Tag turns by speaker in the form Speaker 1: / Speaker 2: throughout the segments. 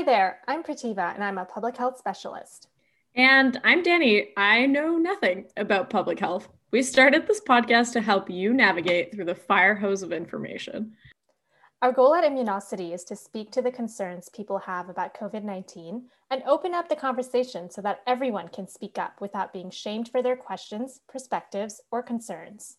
Speaker 1: Hi there, I'm Prativa and I'm a public health specialist.
Speaker 2: And I'm Danny. I know nothing about public health. We started this podcast to help you navigate through the fire hose of information.
Speaker 1: Our goal at Immunosity is to speak to the concerns people have about COVID 19 and open up the conversation so that everyone can speak up without being shamed for their questions, perspectives, or concerns.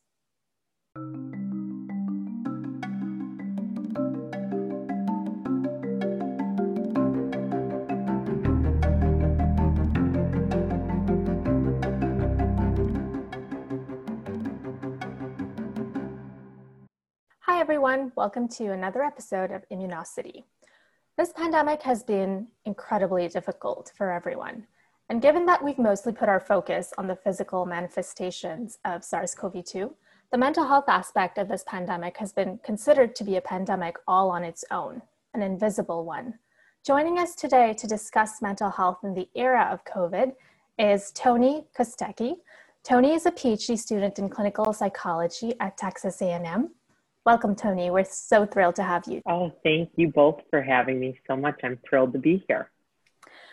Speaker 1: Everyone. Welcome to another episode of Immunosity. This pandemic has been incredibly difficult for everyone. And given that we've mostly put our focus on the physical manifestations of SARS CoV 2, the mental health aspect of this pandemic has been considered to be a pandemic all on its own, an invisible one. Joining us today to discuss mental health in the era of COVID is Tony Kostecki. Tony is a PhD student in clinical psychology at Texas A&M Welcome, Tony. We're so thrilled to have you.
Speaker 3: Oh, thank you both for having me so much. I'm thrilled to be here.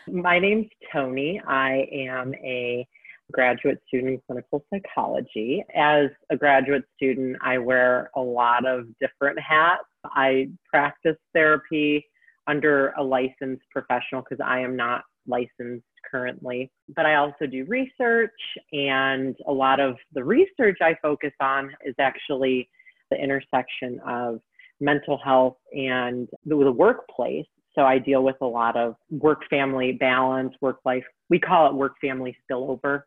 Speaker 3: My name's Tony. I am a graduate student in clinical psychology. As a graduate student, I wear a lot of different hats. I practice therapy under a licensed professional because I am not licensed currently. But I also do research, and a lot of the research I focus on is actually the intersection of mental health and the, the workplace. So I deal with a lot of work family balance, work life. We call it work family spillover,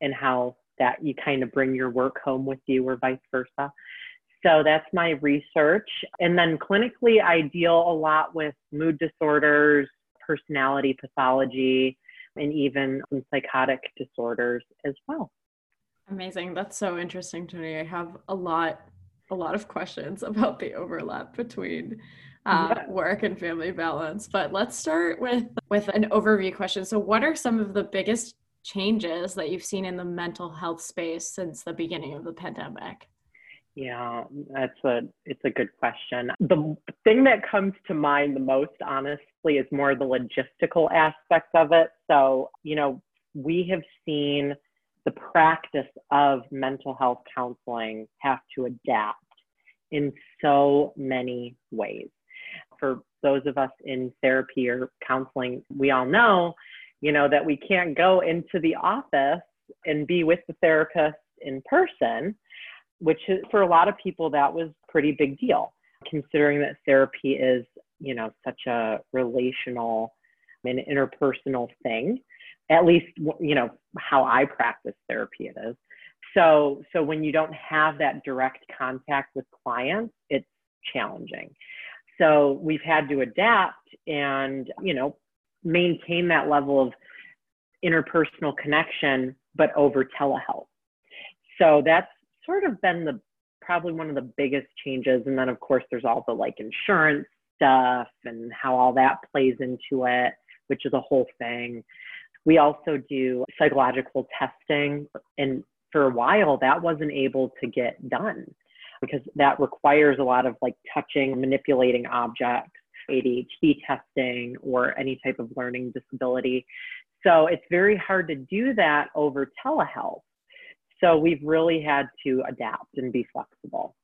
Speaker 3: and how that you kind of bring your work home with you or vice versa. So that's my research. And then clinically, I deal a lot with mood disorders, personality pathology, and even some psychotic disorders as well.
Speaker 2: Amazing. That's so interesting to me. I have a lot a lot of questions about the overlap between uh, yeah. work and family balance. But let's start with with an overview question. So, what are some of the biggest changes that you've seen in the mental health space since the beginning of the pandemic?
Speaker 3: Yeah, that's a it's a good question. The thing that comes to mind the most honestly is more the logistical aspect of it. So, you know, we have seen the practice of mental health counseling have to adapt in so many ways. For those of us in therapy or counseling, we all know, you know, that we can't go into the office and be with the therapist in person, which is, for a lot of people, that was pretty big deal, considering that therapy is, you know, such a relational and interpersonal thing at least you know how i practice therapy it is. So so when you don't have that direct contact with clients it's challenging. So we've had to adapt and you know maintain that level of interpersonal connection but over telehealth. So that's sort of been the probably one of the biggest changes. And then of course there's all the like insurance stuff and how all that plays into it which is a whole thing we also do psychological testing. And for a while, that wasn't able to get done because that requires a lot of like touching, manipulating objects, ADHD testing, or any type of learning disability. So it's very hard to do that over telehealth. So we've really had to adapt and be flexible.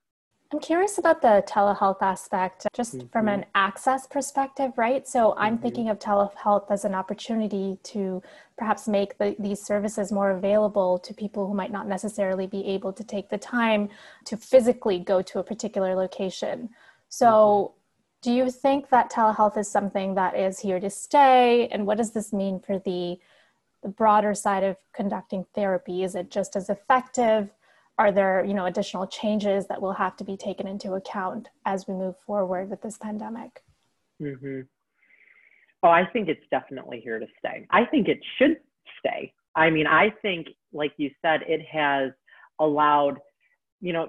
Speaker 1: I'm curious about the telehealth aspect, just mm-hmm. from an access perspective, right? So I'm mm-hmm. thinking of telehealth as an opportunity to perhaps make the, these services more available to people who might not necessarily be able to take the time to physically go to a particular location. So, mm-hmm. do you think that telehealth is something that is here to stay? And what does this mean for the the broader side of conducting therapy? Is it just as effective? Are there you know additional changes that will have to be taken into account as we move forward with this pandemic?
Speaker 3: Mm-hmm. oh i think it's definitely here to stay. I think it should stay. I mean i think like you said it has allowed you know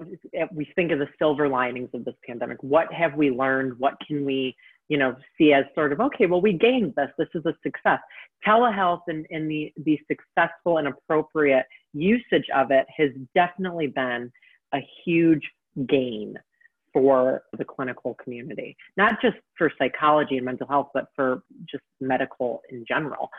Speaker 3: we think of the silver linings of this pandemic what have we learned? What can we you know see as sort of okay well we gained this. This is a success. Telehealth and, and the the successful and appropriate usage of it has definitely been a huge gain for the clinical community, not just for psychology and mental health, but for just medical in general.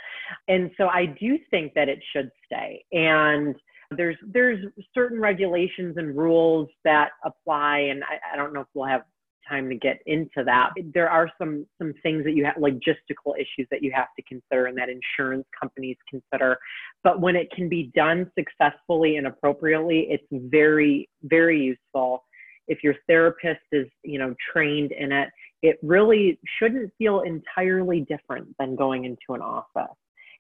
Speaker 3: And so I do think that it should stay. And there's there's certain regulations and rules that apply, and I, I don't know if we'll have time to get into that. There are some some things that you have logistical issues that you have to consider and that insurance companies consider. But when it can be done successfully and appropriately, it's very very useful. If your therapist is, you know, trained in it, it really shouldn't feel entirely different than going into an office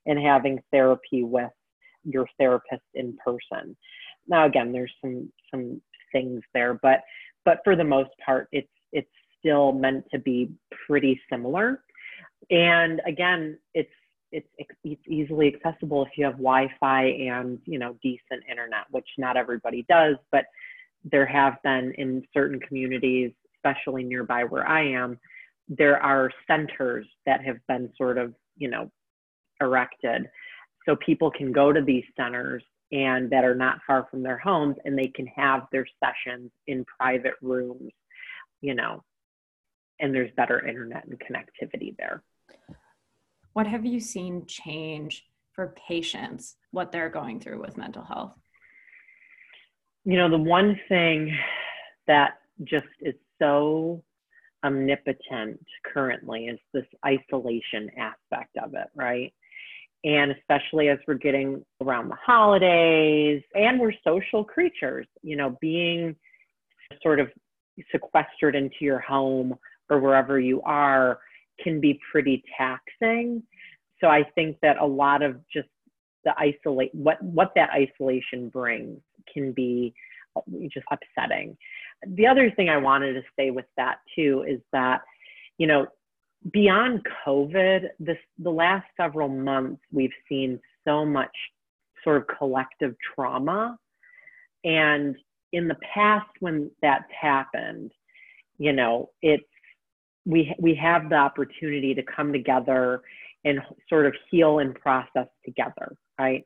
Speaker 3: and having therapy with your therapist in person. Now again, there's some some things there, but but for the most part, it's it's still meant to be pretty similar. And again, it's it's it's easily accessible if you have Wi-Fi and you know decent internet, which not everybody does, but there have been in certain communities, especially nearby where I am, there are centers that have been sort of you know erected so people can go to these centers and that are not far from their homes and they can have their sessions in private rooms you know, and there's better internet and connectivity there.
Speaker 2: What have you seen change for patients, what they're going through with mental health?
Speaker 3: You know, the one thing that just is so omnipotent currently is this isolation aspect of it, right? And especially as we're getting around the holidays and we're social creatures, you know, being sort of sequestered into your home or wherever you are can be pretty taxing. So I think that a lot of just the isolate what what that isolation brings can be just upsetting. The other thing I wanted to say with that too is that you know beyond COVID, this the last several months we've seen so much sort of collective trauma and in the past when that's happened, you know, it's we we have the opportunity to come together and sort of heal and process together, right?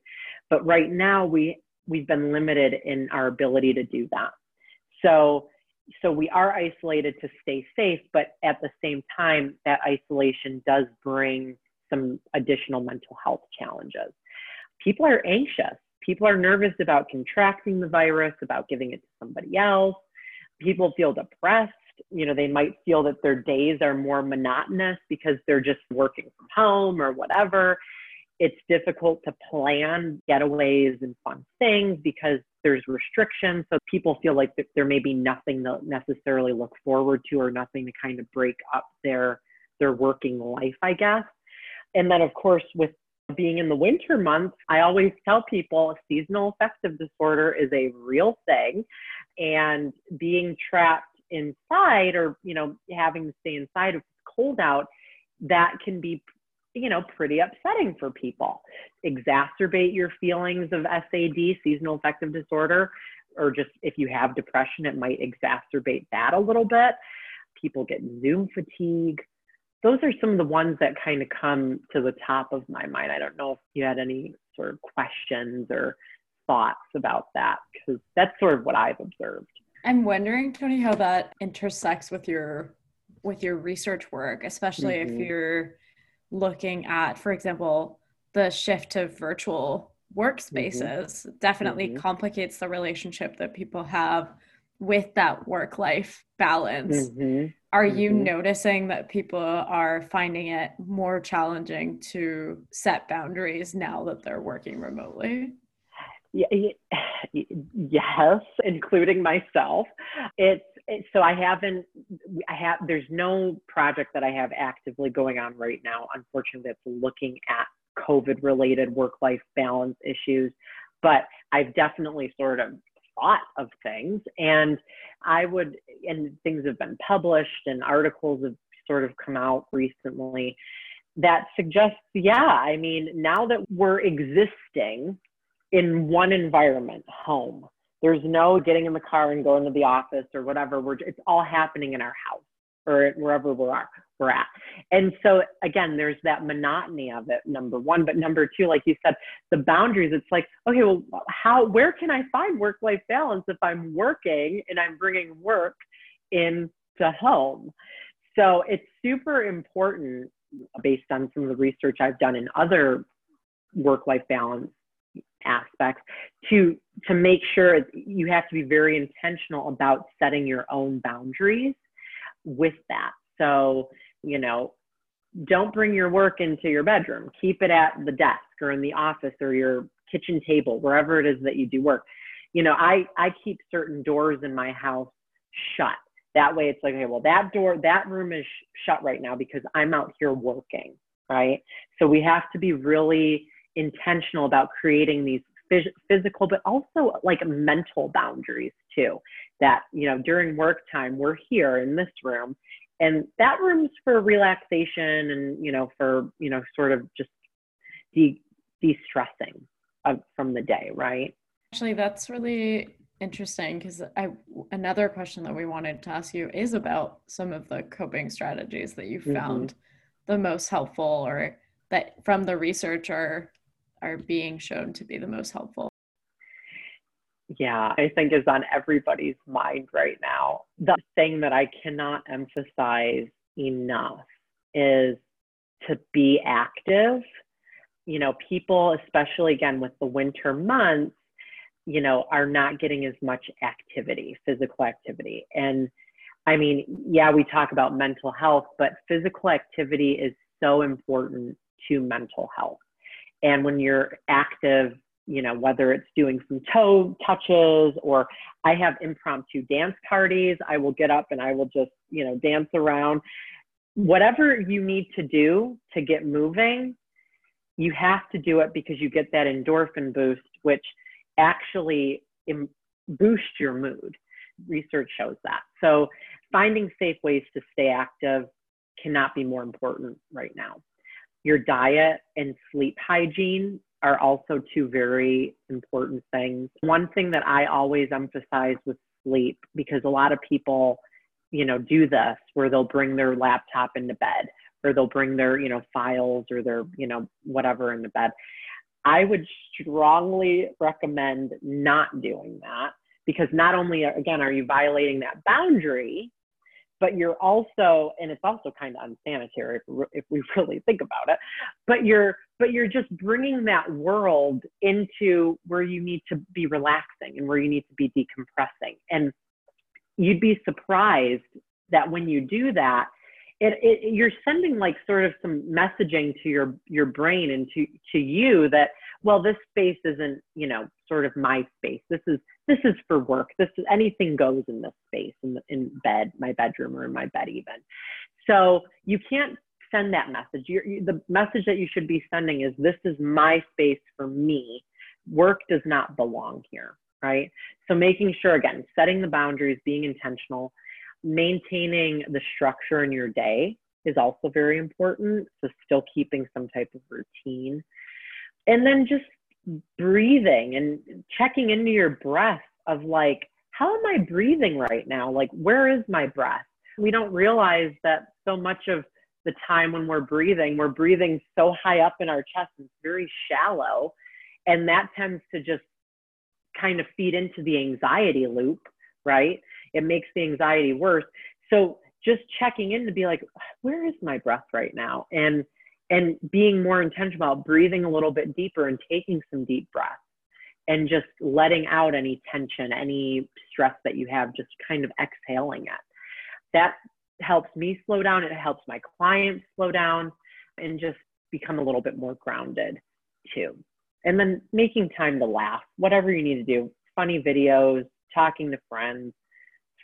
Speaker 3: But right now we we've been limited in our ability to do that. So so we are isolated to stay safe, but at the same time, that isolation does bring some additional mental health challenges. People are anxious People are nervous about contracting the virus, about giving it to somebody else. People feel depressed. You know, they might feel that their days are more monotonous because they're just working from home or whatever. It's difficult to plan getaways and fun things because there's restrictions. So people feel like there may be nothing to necessarily look forward to or nothing to kind of break up their their working life, I guess. And then of course with being in the winter months, I always tell people seasonal affective disorder is a real thing. And being trapped inside or, you know, having to stay inside if it's cold out, that can be, you know, pretty upsetting for people. Exacerbate your feelings of SAD, seasonal affective disorder, or just if you have depression, it might exacerbate that a little bit. People get Zoom fatigue those are some of the ones that kind of come to the top of my mind. I don't know if you had any sort of questions or thoughts about that because that's sort of what I've observed.
Speaker 2: I'm wondering, Tony, how that intersects with your with your research work, especially mm-hmm. if you're looking at, for example, the shift to virtual workspaces mm-hmm. definitely mm-hmm. complicates the relationship that people have with that work life balance. Mm-hmm. Are you mm-hmm. noticing that people are finding it more challenging to set boundaries now that they're working remotely?
Speaker 3: yes, including myself. It's so I haven't. I have. There's no project that I have actively going on right now. Unfortunately, that's looking at COVID-related work-life balance issues. But I've definitely sort of thought of things. And I would, and things have been published and articles have sort of come out recently that suggests, yeah, I mean, now that we're existing in one environment, home, there's no getting in the car and going to the office or whatever. We're, it's all happening in our house or wherever we are we're at. And so again, there's that monotony of it, number one. But number two, like you said, the boundaries, it's like, okay, well, how, where can I find work life balance if I'm working and I'm bringing work into home. So it's super important based on some of the research I've done in other work life balance aspects to to make sure you have to be very intentional about setting your own boundaries with that. So you know don't bring your work into your bedroom. Keep it at the desk or in the office or your kitchen table wherever it is that you do work. You know i i keep certain doors in my house shut. That way it's like okay well that door that room is sh- shut right now because i'm out here working right? So we have to be really intentional about creating these phys- physical but also like mental boundaries too that you know during work time we're here in this room and that room's for relaxation and you know for you know sort of just de de-stressing of, from the day right
Speaker 2: actually that's really interesting because i another question that we wanted to ask you is about some of the coping strategies that you mm-hmm. found mm-hmm. the most helpful or that from the research are are being shown to be the most helpful
Speaker 3: yeah, I think is on everybody's mind right now. The thing that I cannot emphasize enough is to be active. You know, people, especially again with the winter months, you know, are not getting as much activity, physical activity. And I mean, yeah, we talk about mental health, but physical activity is so important to mental health. And when you're active, you know, whether it's doing some toe touches or I have impromptu dance parties, I will get up and I will just, you know, dance around. Whatever you need to do to get moving, you have to do it because you get that endorphin boost, which actually Im- boosts your mood. Research shows that. So, finding safe ways to stay active cannot be more important right now. Your diet and sleep hygiene are also two very important things. One thing that I always emphasize with sleep, because a lot of people, you know, do this where they'll bring their laptop into bed or they'll bring their, you know, files or their, you know, whatever into bed. I would strongly recommend not doing that because not only, again, are you violating that boundary, but you're also and it's also kind of unsanitary if, if we really think about it but you're but you're just bringing that world into where you need to be relaxing and where you need to be decompressing. And you'd be surprised that when you do that it, it, you're sending like sort of some messaging to your your brain and to to you that well this space isn't you know sort of my space. This is this is for work. This is anything goes in this space in the, in bed my bedroom or in my bed even. So you can't send that message. You're, you, the message that you should be sending is this is my space for me. Work does not belong here right? So making sure again setting the boundaries being intentional maintaining the structure in your day is also very important. So, still keeping some type of routine. And then just breathing and checking into your breath of like, how am I breathing right now? Like, where is my breath? We don't realize that so much of the time when we're breathing, we're breathing so high up in our chest, it's very shallow. And that tends to just kind of feed into the anxiety loop, right? it makes the anxiety worse. So just checking in to be like, where is my breath right now? And and being more intentional about breathing a little bit deeper and taking some deep breaths and just letting out any tension, any stress that you have, just kind of exhaling it. That helps me slow down. It helps my clients slow down and just become a little bit more grounded too. And then making time to laugh, whatever you need to do, funny videos, talking to friends,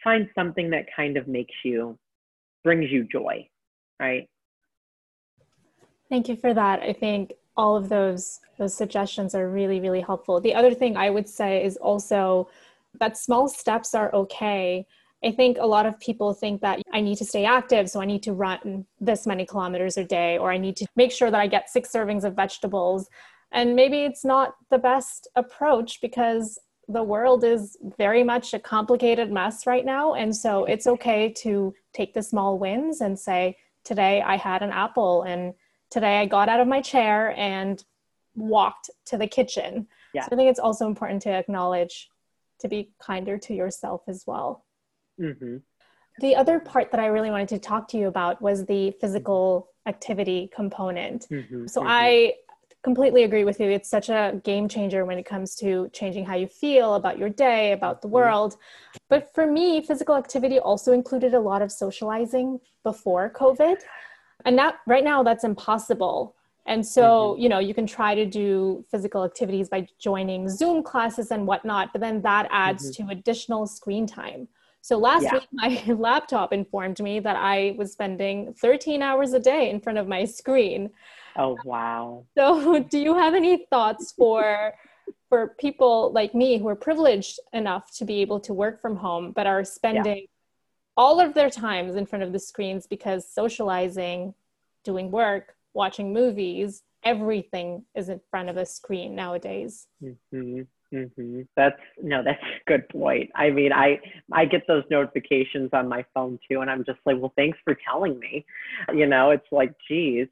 Speaker 3: find something that kind of makes you brings you joy right
Speaker 1: thank you for that. I think all of those those suggestions are really really helpful. The other thing i would say is also that small steps are okay. I think a lot of people think that i need to stay active so i need to run this many kilometers a day or i need to make sure that i get six servings of vegetables. And maybe it's not the best approach because the world is very much a complicated mess right now. And so it's okay to take the small wins and say, today I had an apple and today I got out of my chair and walked to the kitchen. Yeah. So I think it's also important to acknowledge to be kinder to yourself as well. Mm-hmm. The other part that I really wanted to talk to you about was the physical activity component. Mm-hmm, so mm-hmm. I completely agree with you. It's such a game changer when it comes to changing how you feel about your day, about the mm-hmm. world. But for me, physical activity also included a lot of socializing before COVID. And that right now that's impossible. And so, mm-hmm. you know, you can try to do physical activities by joining Zoom classes and whatnot, but then that adds mm-hmm. to additional screen time. So last yeah. week, my laptop informed me that I was spending 13 hours a day in front of my screen.
Speaker 3: Oh, wow.
Speaker 1: So, do you have any thoughts for? for people like me who are privileged enough to be able to work from home but are spending. All of their times in front of the screens because socializing doing work watching movies everything is in front of a screen nowadays
Speaker 3: mm-hmm. Mm-hmm. That's no, that's a good point. I mean, I I get those notifications on my phone too, and I'm just like, well, thanks for telling me. You know, it's like, geez.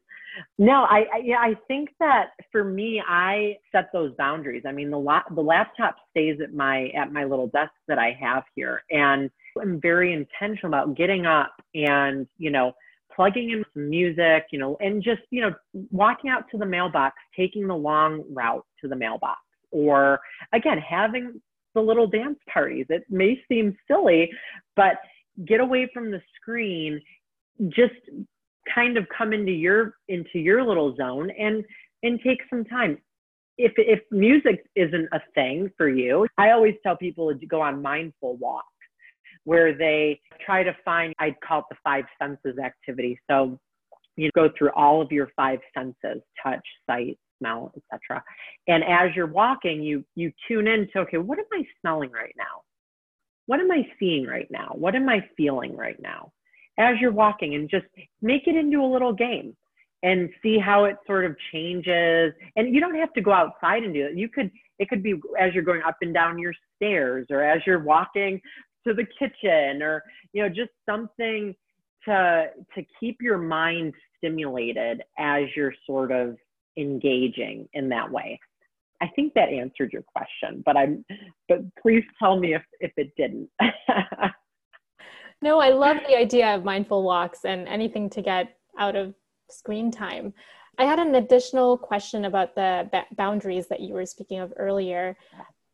Speaker 3: No, I, I yeah, I think that for me, I set those boundaries. I mean, the la- the laptop stays at my at my little desk that I have here, and I'm very intentional about getting up and you know plugging in some music, you know, and just you know walking out to the mailbox, taking the long route to the mailbox or again, having the little dance parties. It may seem silly, but get away from the screen, just kind of come into your into your little zone and and take some time. If if music isn't a thing for you, I always tell people to go on mindful walks where they try to find I'd call it the five senses activity. So you go through all of your five senses, touch, sight, smell, etc. And as you're walking, you you tune in to okay, what am I smelling right now? What am I seeing right now? What am I feeling right now? As you're walking, and just make it into a little game and see how it sort of changes. And you don't have to go outside and do it. You could it could be as you're going up and down your stairs or as you're walking to the kitchen or you know just something to to keep your mind stimulated as you're sort of engaging in that way. I think that answered your question, but I'm but please tell me if if it didn't.
Speaker 1: no, I love the idea of mindful walks and anything to get out of screen time. I had an additional question about the boundaries that you were speaking of earlier.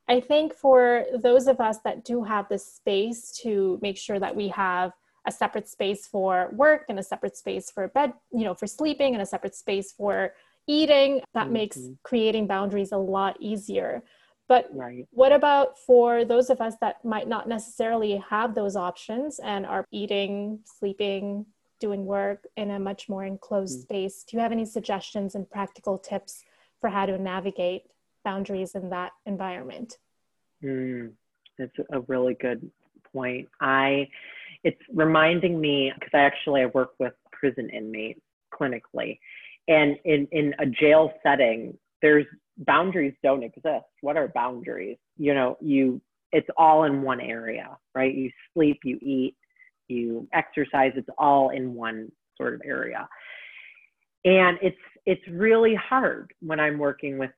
Speaker 1: I think for those of us that do have the space to make sure that we have a separate space for work and a separate space for bed, you know, for sleeping and a separate space for eating that mm-hmm. makes creating boundaries a lot easier but right. what about for those of us that might not necessarily have those options and are eating sleeping doing work in a much more enclosed mm-hmm. space do you have any suggestions and practical tips for how to navigate boundaries in that environment
Speaker 3: mm, that's a really good point i it's reminding me because i actually i work with prison inmates clinically and in, in a jail setting, there's boundaries don't exist. What are boundaries? You know, you it's all in one area, right? You sleep, you eat, you exercise, it's all in one sort of area. And it's it's really hard when I'm working with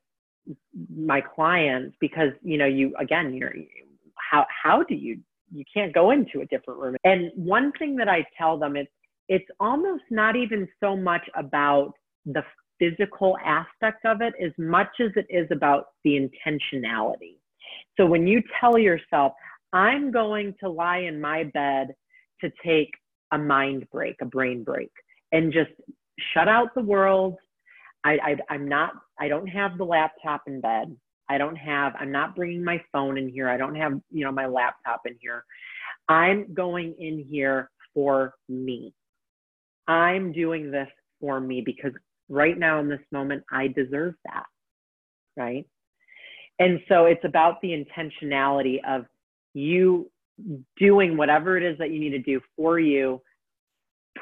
Speaker 3: my clients because you know you again you're how how do you you can't go into a different room and one thing that i tell them it's it's almost not even so much about the physical aspect of it as much as it is about the intentionality. So when you tell yourself, I'm going to lie in my bed to take a mind break, a brain break, and just shut out the world. I, I, am not, I don't have the laptop in bed. I don't have, I'm not bringing my phone in here. I don't have, you know, my laptop in here. I'm going in here for me. I'm doing this for me because right now in this moment, I deserve that. Right. And so it's about the intentionality of you doing whatever it is that you need to do for you,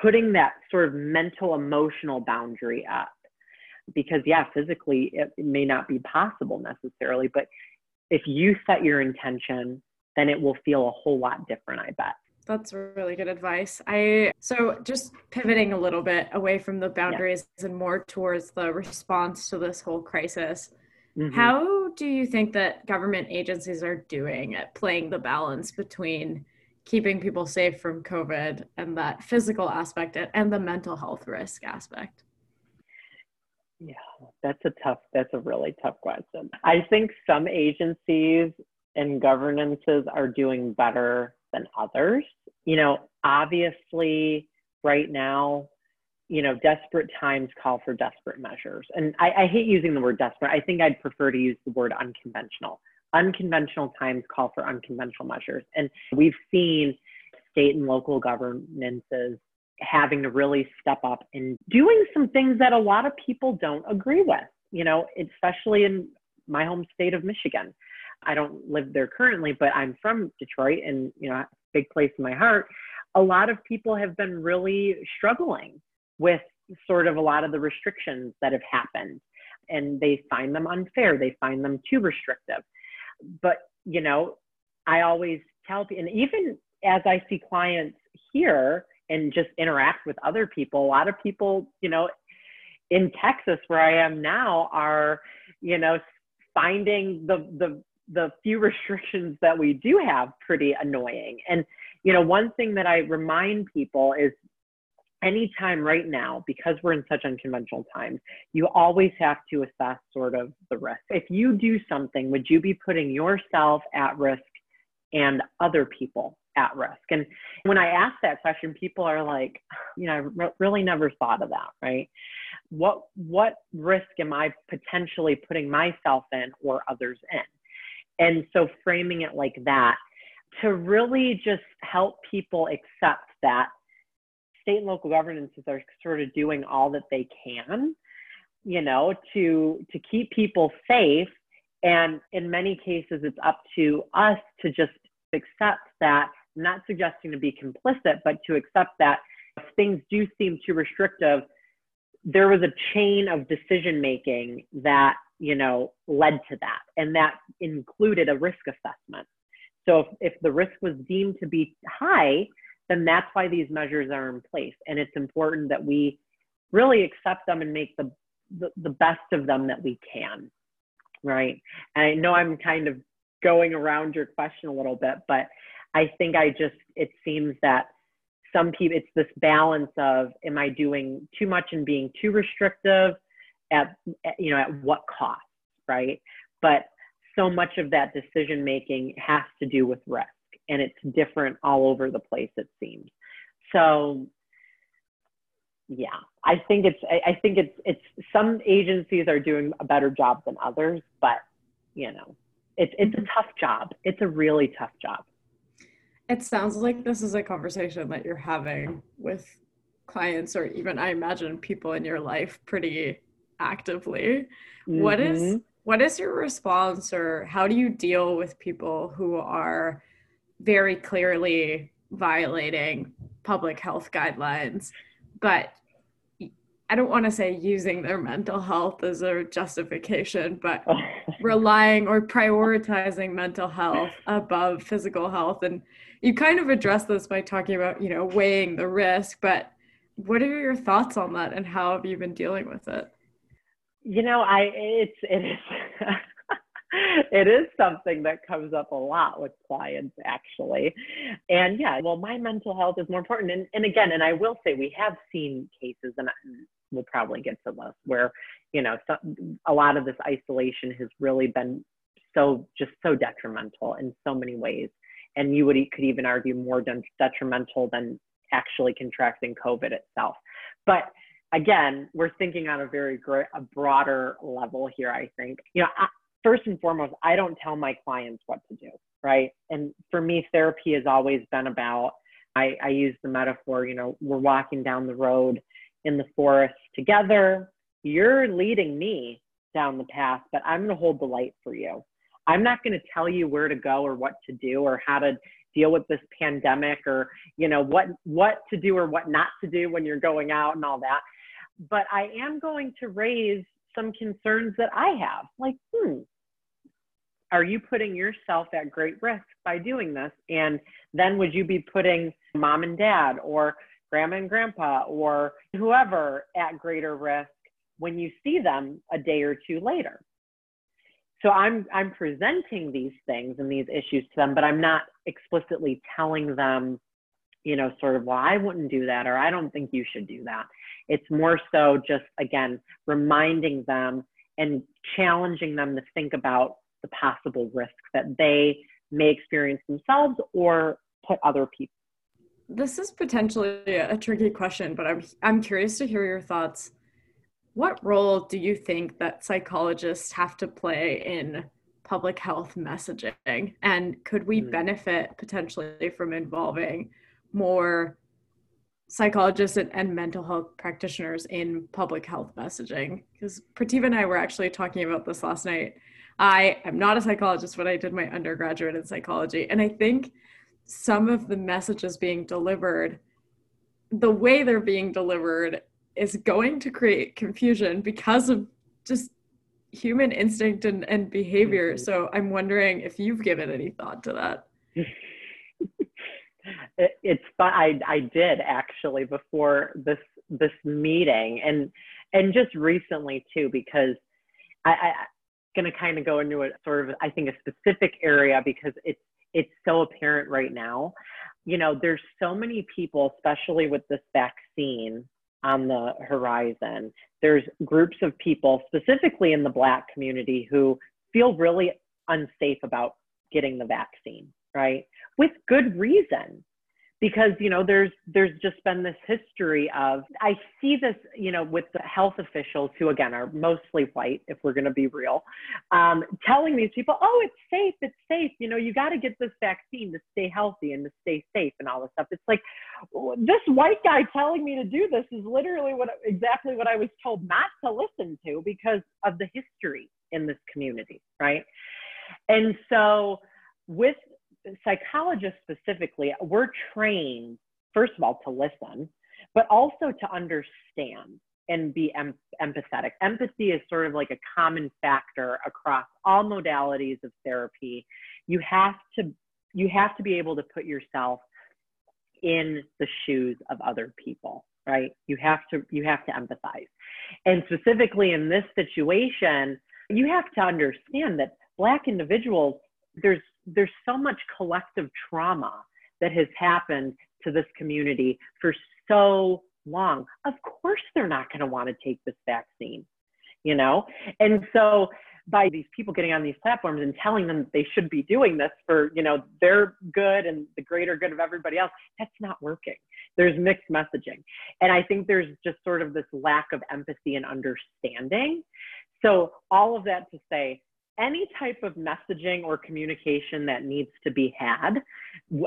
Speaker 3: putting that sort of mental, emotional boundary up. Because, yeah, physically it, it may not be possible necessarily, but if you set your intention, then it will feel a whole lot different, I bet.
Speaker 2: That's really good advice. I so just pivoting a little bit away from the boundaries yeah. and more towards the response to this whole crisis. Mm-hmm. How do you think that government agencies are doing at playing the balance between keeping people safe from COVID and that physical aspect and the mental health risk aspect?
Speaker 3: Yeah, that's a tough, that's a really tough question. I think some agencies and governances are doing better than others. You know, obviously, right now, you know, desperate times call for desperate measures. And I, I, hate using the word desperate. I think I'd prefer to use the word unconventional. Unconventional times call for unconventional measures. And we've seen state and local governances having to really step up and doing some things that a lot of people don't agree with, you know, especially in my home state of Michigan. I don't live there currently, but I'm from Detroit and, you know, big place in my heart. A lot of people have been really struggling with sort of a lot of the restrictions that have happened and they find them unfair they find them too restrictive but you know i always tell people and even as i see clients here and just interact with other people. A lot of people you know in texas where i am now are you know finding the the the few restrictions that we do have pretty annoying. And you know one thing that i remind people is anytime right now, because we're in such unconventional times, you always have to assess sort of the risk. If you do something, would you be putting yourself at risk and other people at risk? And when I ask that question, people are like, you know, I re- really never thought of that, right? What what risk am I potentially putting myself in or others in? And so framing it like that to really just help people accept that state and local governances are sort of doing all that they can, you know, to to keep people safe. And in many cases, it's up to us to just accept that. Not suggesting to be complicit, but to accept that if things do seem too restrictive, there was a chain of decision making that you know led to that, and that included a risk assessment. So if, if the risk was deemed to be high, then that's why these measures are in place. And it's important that we really accept them and make the, the, the best of them that we can. Right. And I know I'm kind of going around your question a little bit, but I think I just, it seems that some people, it's this balance of, am I doing too much and being too restrictive at, you know, at what cost, right? But so much of that decision making has to do with risk and it's different all over the place it seems. So yeah i think it's I, think it's it's some agencies are doing a better job than others but you know it's it's a tough job. It's a really tough job
Speaker 2: it sounds like this is a conversation that you're having with clients or even i imagine people in your life pretty actively mm-hmm. what is mm-hmm. what is your response or how do you deal with people who are very clearly violating public health guidelines, but I don't want to say using their mental health as a justification, but relying or prioritizing mental health above physical health. And you kind of address this by talking about, you know, weighing the risk, but what are your thoughts on that and how have you been dealing with it?
Speaker 3: You know, I it's it is it is something that comes up a lot with clients actually. And yeah well my mental health is more important. And, and again and i will say we have seen cases and we'll probably get to this where you know so, a lot of this isolation has really been so just so detrimental in so many ways and you would could even argue more detrimental than actually contracting covid itself but again, we're thinking on a very a broader level here. I think, you know, first and foremost, I don't tell my clients what to do, right? And for me, therapy has always been about, I, I use the metaphor, you know, we're walking down the road in the forest together. You're leading me down the path, but I'm going to hold the light for you. I'm not going to tell you where to go or what to do or how to deal with this pandemic or you know what what to do or what not to do when you're going out and all that but i am going to raise some concerns that i have like hmm are you putting yourself at great risk by doing this? And then would you be putting mom and dad or grandma and grandpa or whoever at greater risk when you see them a day or two later? So I'm I'm presenting these things and these issues to them, but I'm not explicitly telling them, you know, sort of, well, I wouldn't do that, or I don't think you should do that. It's more so just again reminding them and challenging them to think about the possible risks that they may experience themselves or put other people.
Speaker 2: This is potentially a tricky question, but I'm I'm curious to hear your thoughts what role do you think that psychologists have to play in public health messaging? And could we mm. benefit potentially from involving more psychologists and, and, mental health practitioners in public health messaging? Because Prativa and I were actually talking about this last night. I am not a psychologist, but I did my undergraduate in psychology. And I think some of the messages being delivered, the way they're being delivered is going to create confusion because of just human instinct and, and behavior. Mm-hmm. So I'm wondering if you've given any thought to that.
Speaker 3: it, it's I I did actually before this this meeting and and just recently too because I, I going to kind of go into a sort of I think a specific area because it's it's so apparent right now. You know, there's so many people, especially with this vaccine, on the horizon. There's groups of people, specifically in the Black community, who feel really unsafe about getting the vaccine, right? With good reason because you know there's there's just been this history of i see this you know with the health officials who again are mostly white if we're going to be real um, telling these people oh it's safe it's safe. You know you got to get this vaccine to stay healthy and to stay safe and all this stuff. It's like this white guy telling me to do this is literally what exactly what i was told not to listen to because of the history in this community right? And so with psychologists specifically, we're trained, first of all, to listen, but also to understand and be em- empathetic. Empathy is sort of like a common factor across all modalities of therapy. You have to you have to be able to put yourself in the shoes of other people, right? You have to you have to empathize. And specifically in this situation, you have to understand that black individuals there's there's so much collective trauma that has happened to this community for so long. Of course, they're not going to want to take this vaccine, you know? And so, by these people getting on these platforms and telling them that they should be doing this for, you know, their good and the greater good of everybody else, that's not working. There's mixed messaging. And I think there's just sort of this lack of empathy and understanding. So, all of that to say, any type of messaging or communication that needs to be had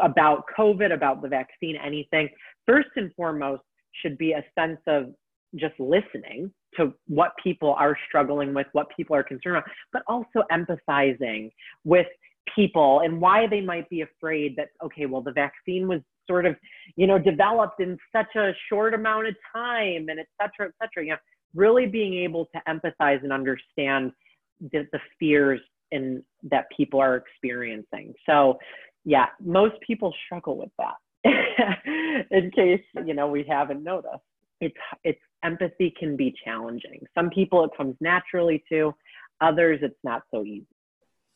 Speaker 3: about COVID, about the vaccine, anything, first and foremost should be a sense of just listening to what people are struggling with, what people are concerned about, but also empathizing with people and why they might be afraid that, okay, well, the vaccine was sort of, you know, developed in such a short amount of time and et cetera, et cetera. You know, really being able to empathize and understand the, the fears in that people are experiencing. So yeah, most people struggle with that. in case you know we haven't noticed, it's it's empathy can be challenging. Some people it comes naturally to, others it's not so easy.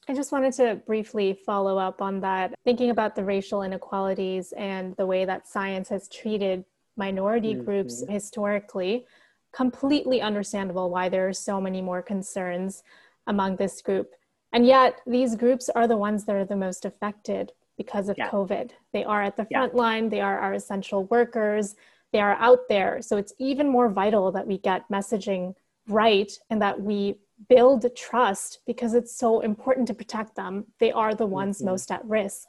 Speaker 1: I just wanted to briefly follow up on that, thinking about the racial inequalities and the way that science has treated minority mm-hmm. groups historically. Completely understandable why there are so many more concerns among this group. And yet, these groups are the ones that are the most affected because of yeah. COVID. They are at the front yeah. line, they are our essential workers, they are out there. So it's even more vital that we get messaging right and that we build trust because it's so important to protect them. They are the ones mm-hmm. most at risk.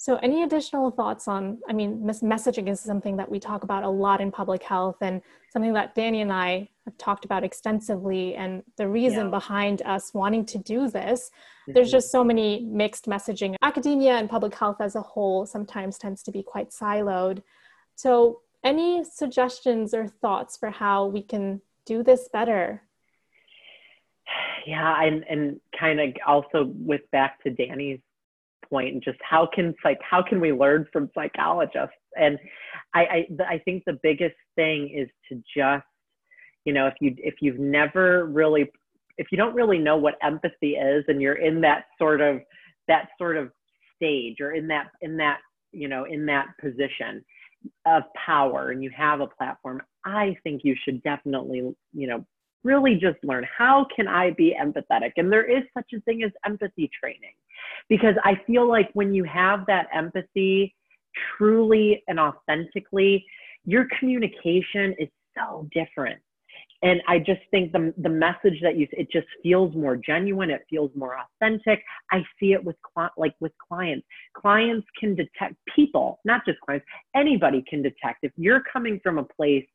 Speaker 1: So, any additional thoughts on? I mean, messaging is something that we talk about a lot in public health and something that Danny and I have talked about extensively. And the reason yeah. behind us wanting to do this, mm-hmm. there's just so many mixed messaging. Academia and public health as a whole sometimes tends to be quite siloed. So, any suggestions or thoughts for how we can do this better?
Speaker 3: Yeah, and, and kind of also with back to Danny's point and just how can like how can we learn from psychologists? And I, I i think the biggest thing is to just you know if you if you've never really if you don't really know what empathy is and you're in that sort of that sort of stage or in that in that you know in that position of power and you have a platform i think you should definitely you know really just learn how can i be empathetic? And there is such a thing as empathy training because i feel like when you have that empathy truly and authentically your communication is so different. And i just think the, the message that you it just feels more genuine it feels more authentic. I see it with like with clients. Clients can detect people not just clients anybody can detect if you're coming from a place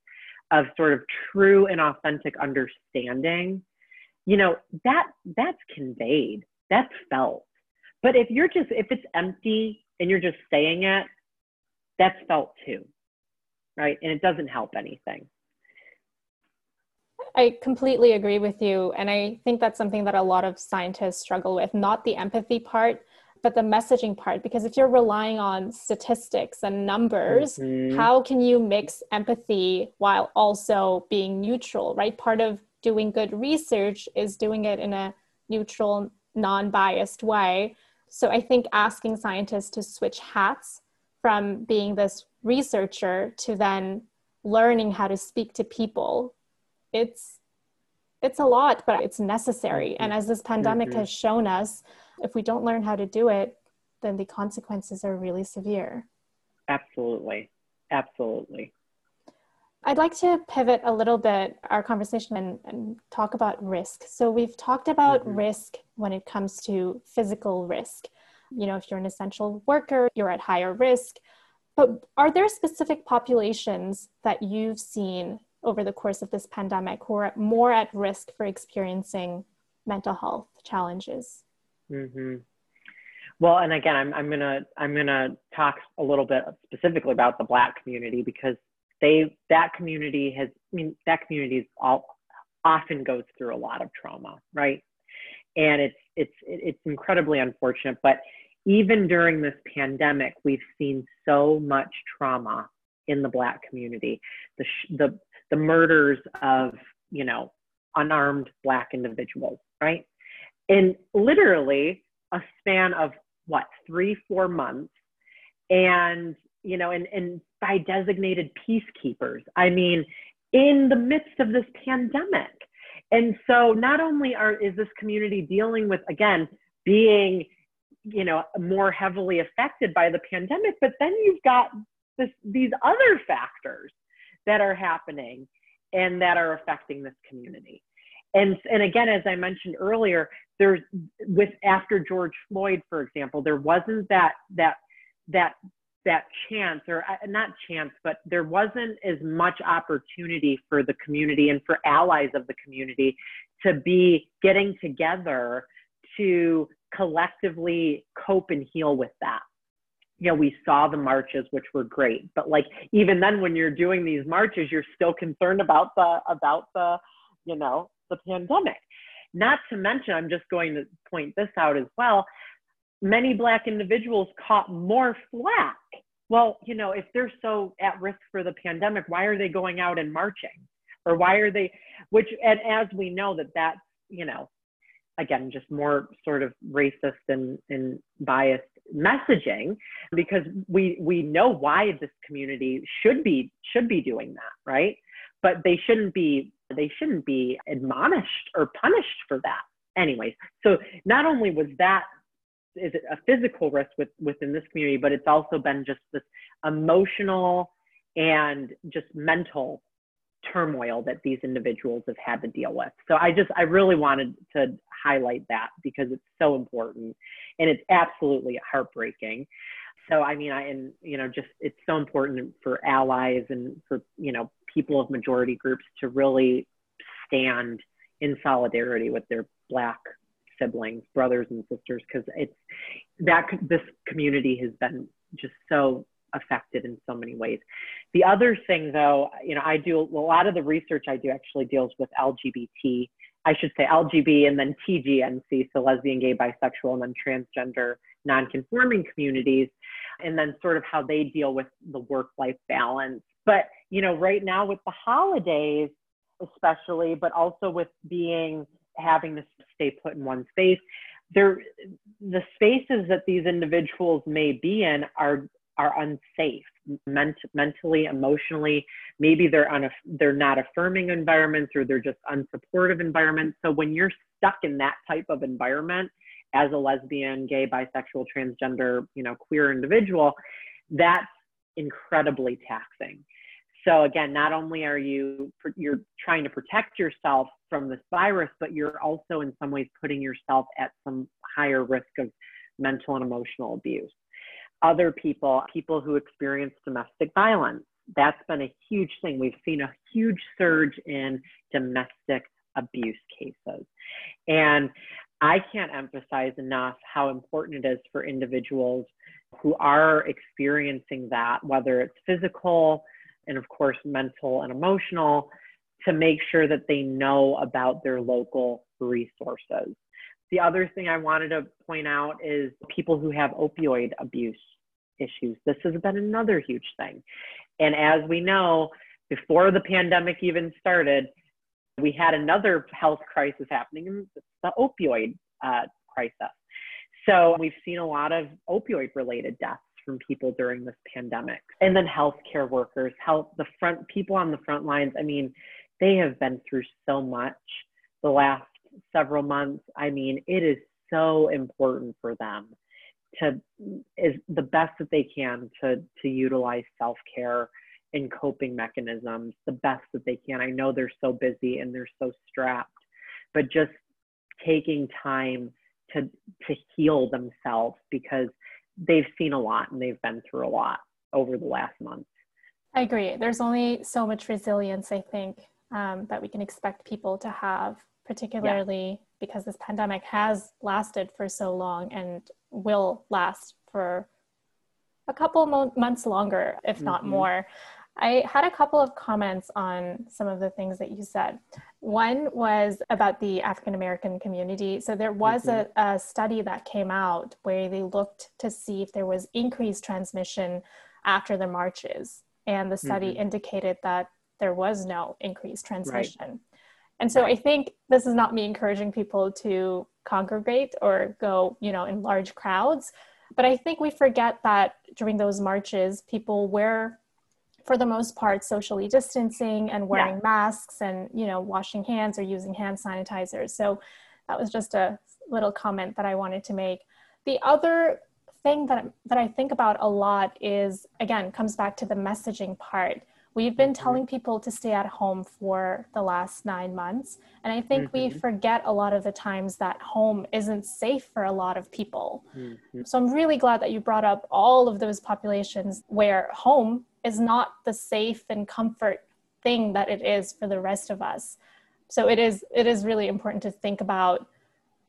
Speaker 3: of sort of true and authentic understanding you know that that's conveyed that's felt. But if you're just if it's empty and you're just saying it that's felt too right? And it doesn't help anything.
Speaker 1: I completely agree with you. And I think that's something that a lot of scientists struggle with, not the empathy part, but the messaging part. Because if you're relying on statistics and numbers, mm-hmm. how can you mix empathy while also being neutral, right? Part of doing good research is doing it in a neutral, non biased way. So I think asking scientists to switch hats from being this researcher to then learning how to speak to people it's it's a lot but it's necessary and as this pandemic mm-hmm. has shown us if we don't learn how to do it then the consequences are really severe
Speaker 3: absolutely absolutely
Speaker 1: I'd like to pivot a little bit our conversation and, and talk about risk. So, we've talked about mm-hmm. risk when it comes to physical risk. You know, if you're an essential worker, you're at higher risk. But are there specific populations that you've seen over the course of this pandemic who are more at risk for experiencing mental health challenges.
Speaker 3: Mm-hmm. Well, and again, I'm, I'm gonna I'm gonna talk a little bit specifically about the Black community because they that community has I mean that community is all often goes through a lot of trauma, right? And it's it's it's incredibly unfortunate, but even during this pandemic, we've seen so much trauma in the Black community. The the the murders of, you know, unarmed Black individuals, right? In literally a span of what, three, four months. And, you know, and, and by designated peacekeepers. I mean, in the midst of this pandemic. And so not only are is this community dealing with again being you know more heavily affected by the pandemic, but then you've got this these other factors that are happening and that are affecting this community. And, and again, as I mentioned earlier, there's with after George Floyd, for example, there wasn't that that that that chance or uh, not chance, but there wasn't as much opportunity for the community and for allies of the community to be getting together to collectively cope and heal with that you know, we saw the marches, which were great. But like even then, when you're doing these marches, you're still concerned about the about the, you know, the pandemic. Not to mention, I'm just going to point this out as well. Many Black individuals caught more flack. Well, you know, if they're so at risk for the pandemic, why are they going out and marching? Or why are they, which, and as we know that that's, you know, again, just more sort of racist and, and biased messaging because we we know why this community should be should be doing that right but they shouldn't be they shouldn't be admonished or punished for that anyways so not only was that is it a physical risk with, within this community but it's also been just this emotional and just mental turmoil that these individuals have had to deal with. So I just, I really wanted to highlight that because it's so important and it's absolutely heartbreaking. So, I mean, I, and, you know, just, it's so important for allies and for, you know, people of majority groups to really stand in solidarity with their Black siblings, brothers and sisters, because it's that this community has been just so affected in so many ways. The other thing, though, you know, I do a lot of the research I do actually deals with LGBT. I should say LGB and then TGNC, so lesbian, gay, bisexual, and then transgender, non-conforming communities, and then sort of how they deal with the work-life balance. But you know, right now with the holidays, especially, but also with being having to stay put in one space. There, the spaces that these individuals may be in are are unsafe ment- mentally emotionally maybe they're on a they're not affirming environments or they're just unsupportive environments so when you're stuck in that type of environment as a lesbian gay bisexual transgender you know queer individual that's incredibly taxing so again not only are you you're trying to protect yourself from this virus but you're also in some ways putting yourself at some higher risk of mental and emotional abuse. Other people people who experience domestic violence that's been a huge thing. We've seen a huge surge in domestic abuse cases. And i can't emphasize enough how important it is for individuals who are experiencing that, whether it's physical and, of course, mental and emotional, to make sure that they know about their local resources. The other thing I wanted to point out is people who have opioid abuse issues. This has been another huge thing. And as we know, before the pandemic even started, we had another health crisis happening, the opioid uh, crisis. So we've seen a lot of opioid related deaths from people during this pandemic. And then healthcare workers, health the front people on the front lines. I mean, they have been through so much the last several months. I mean, it is so important for them to is the best that they can to to utilize self-care and coping mechanisms the best that they can. I know they're so busy and they're so strapped, but just taking time to to heal themselves because they've seen a lot and they've been through a lot over the last month.
Speaker 1: I agree. There's only so much resilience, I think, um, that we can expect people to have, particularly yeah. because this pandemic has lasted for so long and will last for a couple mo- months longer, if mm-hmm. not more. I had a couple of comments on some of the things that you said. One was about the African American community. So there was mm-hmm. a, a, study that came out where they looked to see if there was increased transmission after the marches. And the study mm-hmm. indicated that there was no increased transmission. Right. And so right. I think this is not me encouraging people to congregate or go, you know, in large crowds. But I think we forget that during those marches, people wear for the most part socially distancing and wearing yeah. masks and you know washing hands or using hand sanitizers so that was just a little comment that i wanted to make the other thing that, that i think about a lot is again comes back to the messaging part we've been mm-hmm. telling people to stay at home for the last nine months and i think mm-hmm. we forget a lot of the times that home isn't safe for a lot of people mm-hmm. so i'm really glad that you brought up all of those populations where home is not the safe and comfort thing that it is for the rest of us. So it is it is really important to think about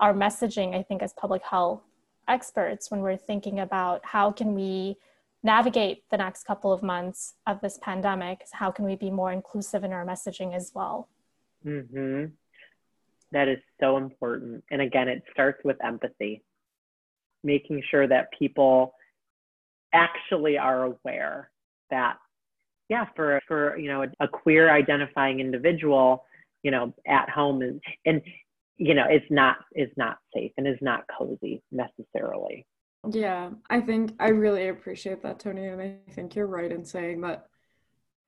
Speaker 1: our messaging i think as public health experts when we're thinking about how can we navigate the next couple of months of this pandemic how can we be more inclusive in our messaging as well?
Speaker 3: Mm-hmm. that is so important. And again it starts with empathy making sure that people actually are aware that yeah for for you know a, a queer identifying individual you know at home and and you know it's not is not safe and is not cozy necessarily
Speaker 2: yeah i think i really appreciate that tony and i think you're right in saying that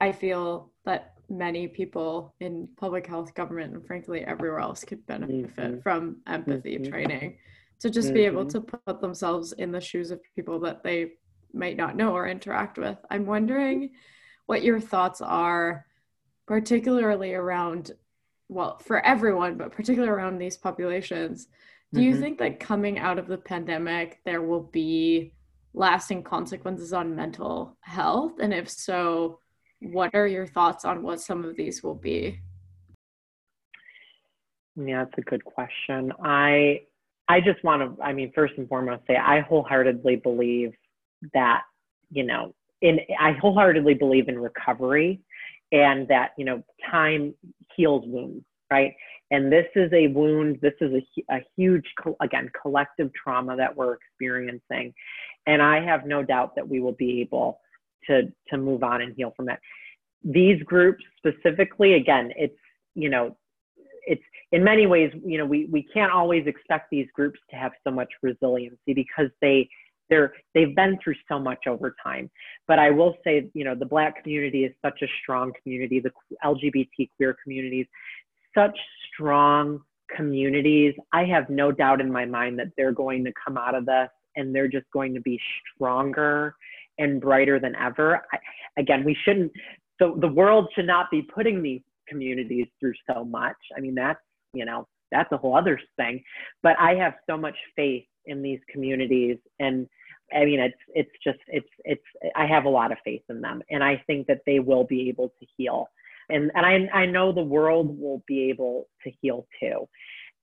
Speaker 2: i feel that many people in public health government and frankly everywhere else could benefit mm-hmm. from empathy mm-hmm. training to just mm-hmm. be able mm-hmm. to put themselves in the shoes of people that they might not know or interact with. I'm wondering what your thoughts are, particularly around, well, for everyone, but particularly around these populations. Do you mm-hmm. think that coming out of the pandemic, there will be lasting consequences on mental health? And if so, what are your thoughts on what some of these will be?
Speaker 3: Yeah, that's a good question. I I just want to, I mean, first and foremost, say I wholeheartedly believe that you know in i wholeheartedly believe in recovery and that you know time heals wounds right? And this is a wound this is a, a huge again collective trauma that we're experiencing. And i have no doubt that we will be able to to move on and heal from it. These groups specifically again it's you know it's in many ways, you know, we, we can't always expect these groups to have so much resiliency because they they're they've been through so much over time. But I will say, you know, the Black community is such a strong community. The LGBT queer communities, such strong communities. I have no doubt in my mind that they're going to come out of this and they're just going to be stronger and brighter than ever. I, again, we shouldn't. So the world should not be putting these communities through so much. I mean, that's you know that's a whole other thing. But I have so much faith in these communities and I mean, it's it's just it's it's. I have a lot of faith in them, and I think that they will be able to heal, and and I I know the world will be able to heal too,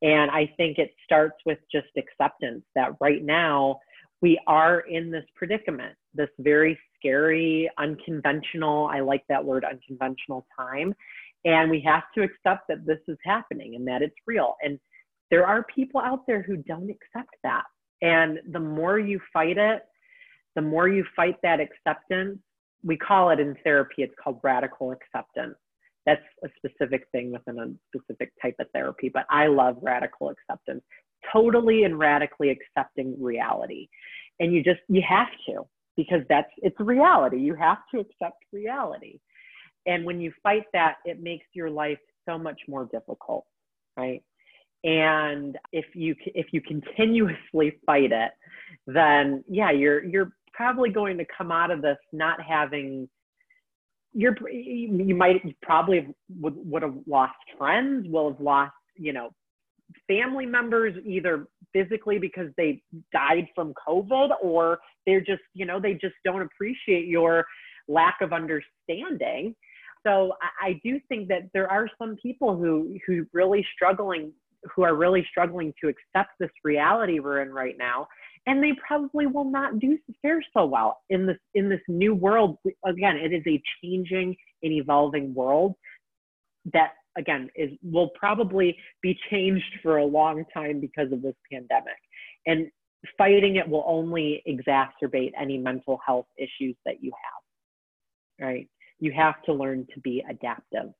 Speaker 3: and I think it starts with just acceptance that right now we are in this predicament, this very scary, unconventional. I like that word, unconventional time, and we have to accept that this is happening and that it's real. And there are people out there who don't accept that and the more you fight it, the more you fight that acceptance. We call it in therapy, it's called radical acceptance. That's a specific thing within a specific type of therapy, but I love radical acceptance. Totally and radically accepting reality. And you just, you have to, because that's, it's reality. You have to accept reality. And when you fight that, it makes your life so much more difficult, right? And if you if you continuously fight it then yeah you're you're probably going to come out of this not having you're you might probably would, would have lost friends will have lost you know family members either physically because they died from covid or they're just you know they just don't appreciate your lack of understanding. So I, I do think that there are some people who who really struggling who are really struggling to accept this reality we're in right now and they probably will not do fare so well in this in this new world. Again it is a changing and evolving world that again is will probably be changed for a long time because of this pandemic. And fighting it will only exacerbate any mental health issues that you have right? You have to learn to be adaptive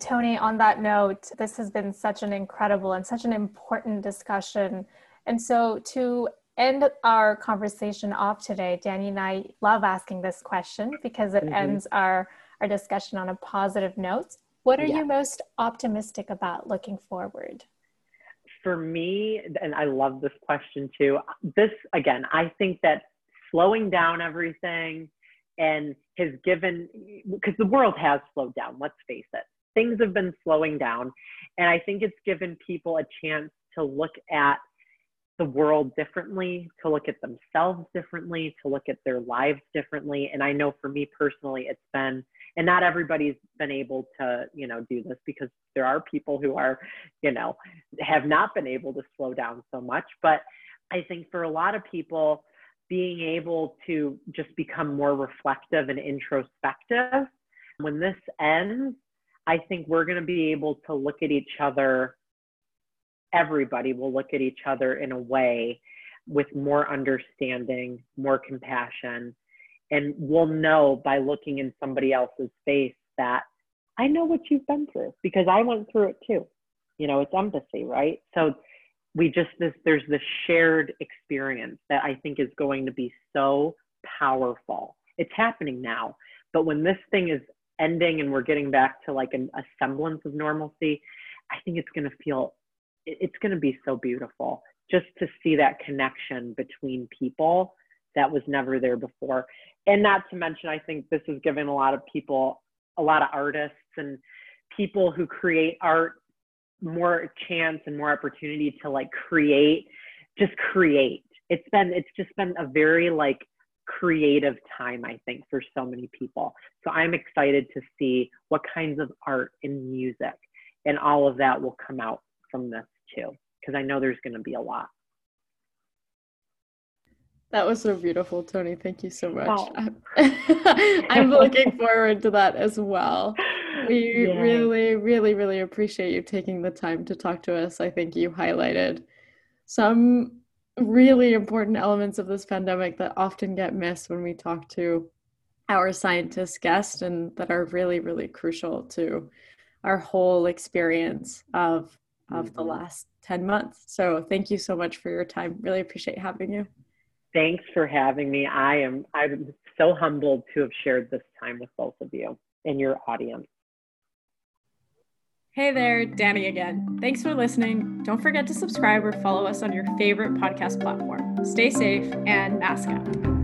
Speaker 1: Tony, on that note, this has been such an incredible and such an important discussion. And so, to end our conversation off today, Danny and I love asking this question because it mm-hmm. ends our, our discussion on a positive note. What are yeah. you most optimistic about looking forward?
Speaker 3: For me, and I love this question too, this again, I think that slowing down everything and has given, because the world has slowed down, let's face it things have been slowing down. And I think it's given people a chance to look at the world differently, to look at themselves differently, to look at their lives differently. And I know for me personally, it's been, and not everybody's been able to, you know, do this because there are people who are, you know, have not been able to slow down so much. But I think for a lot of people, being able to just become more reflective and introspective when this ends I think we're going to be able to look at each other, everybody will look at each other in a way with more understanding, more compassion. And we'll know by looking in somebody else's face that I know what you've been through because I went through it too. You know, it's empathy, right? So we just, this, there's this shared experience that I think is going to be so powerful. It's happening now. But when this thing is ending and we're getting back to like an, a semblance of normalcy, I think it's going to feel, it's going to be so beautiful just to see that connection between people that was never there before. And not to mention, I think this has given a lot of people, a lot of artists and people who create art more chance and more opportunity to like create, just create. It's been, it's just been a very like creative time, I think, for so many people. So I'm excited to see what kinds of art and music and all of that will come out from this too, because I know there's going to be a lot.
Speaker 2: That was so beautiful, Tony. Thank you so much. Oh. I'm looking forward to that as well. We yeah. really, really, really appreciate you taking the time to talk to us. I think you highlighted some really important elements of this pandemic that often get missed when we talk to our scientist guests and that are really, really crucial to our whole experience of of the mm-hmm. last 10 months. So thank you so much for your time. Really appreciate having you.
Speaker 3: Thanks for having me. I am I'm so humbled to have shared this time with both of you and your audience.
Speaker 2: Hey there, Danny again. Thanks for listening. Don't forget to subscribe or follow us on your favorite podcast platform. Stay safe and mask up.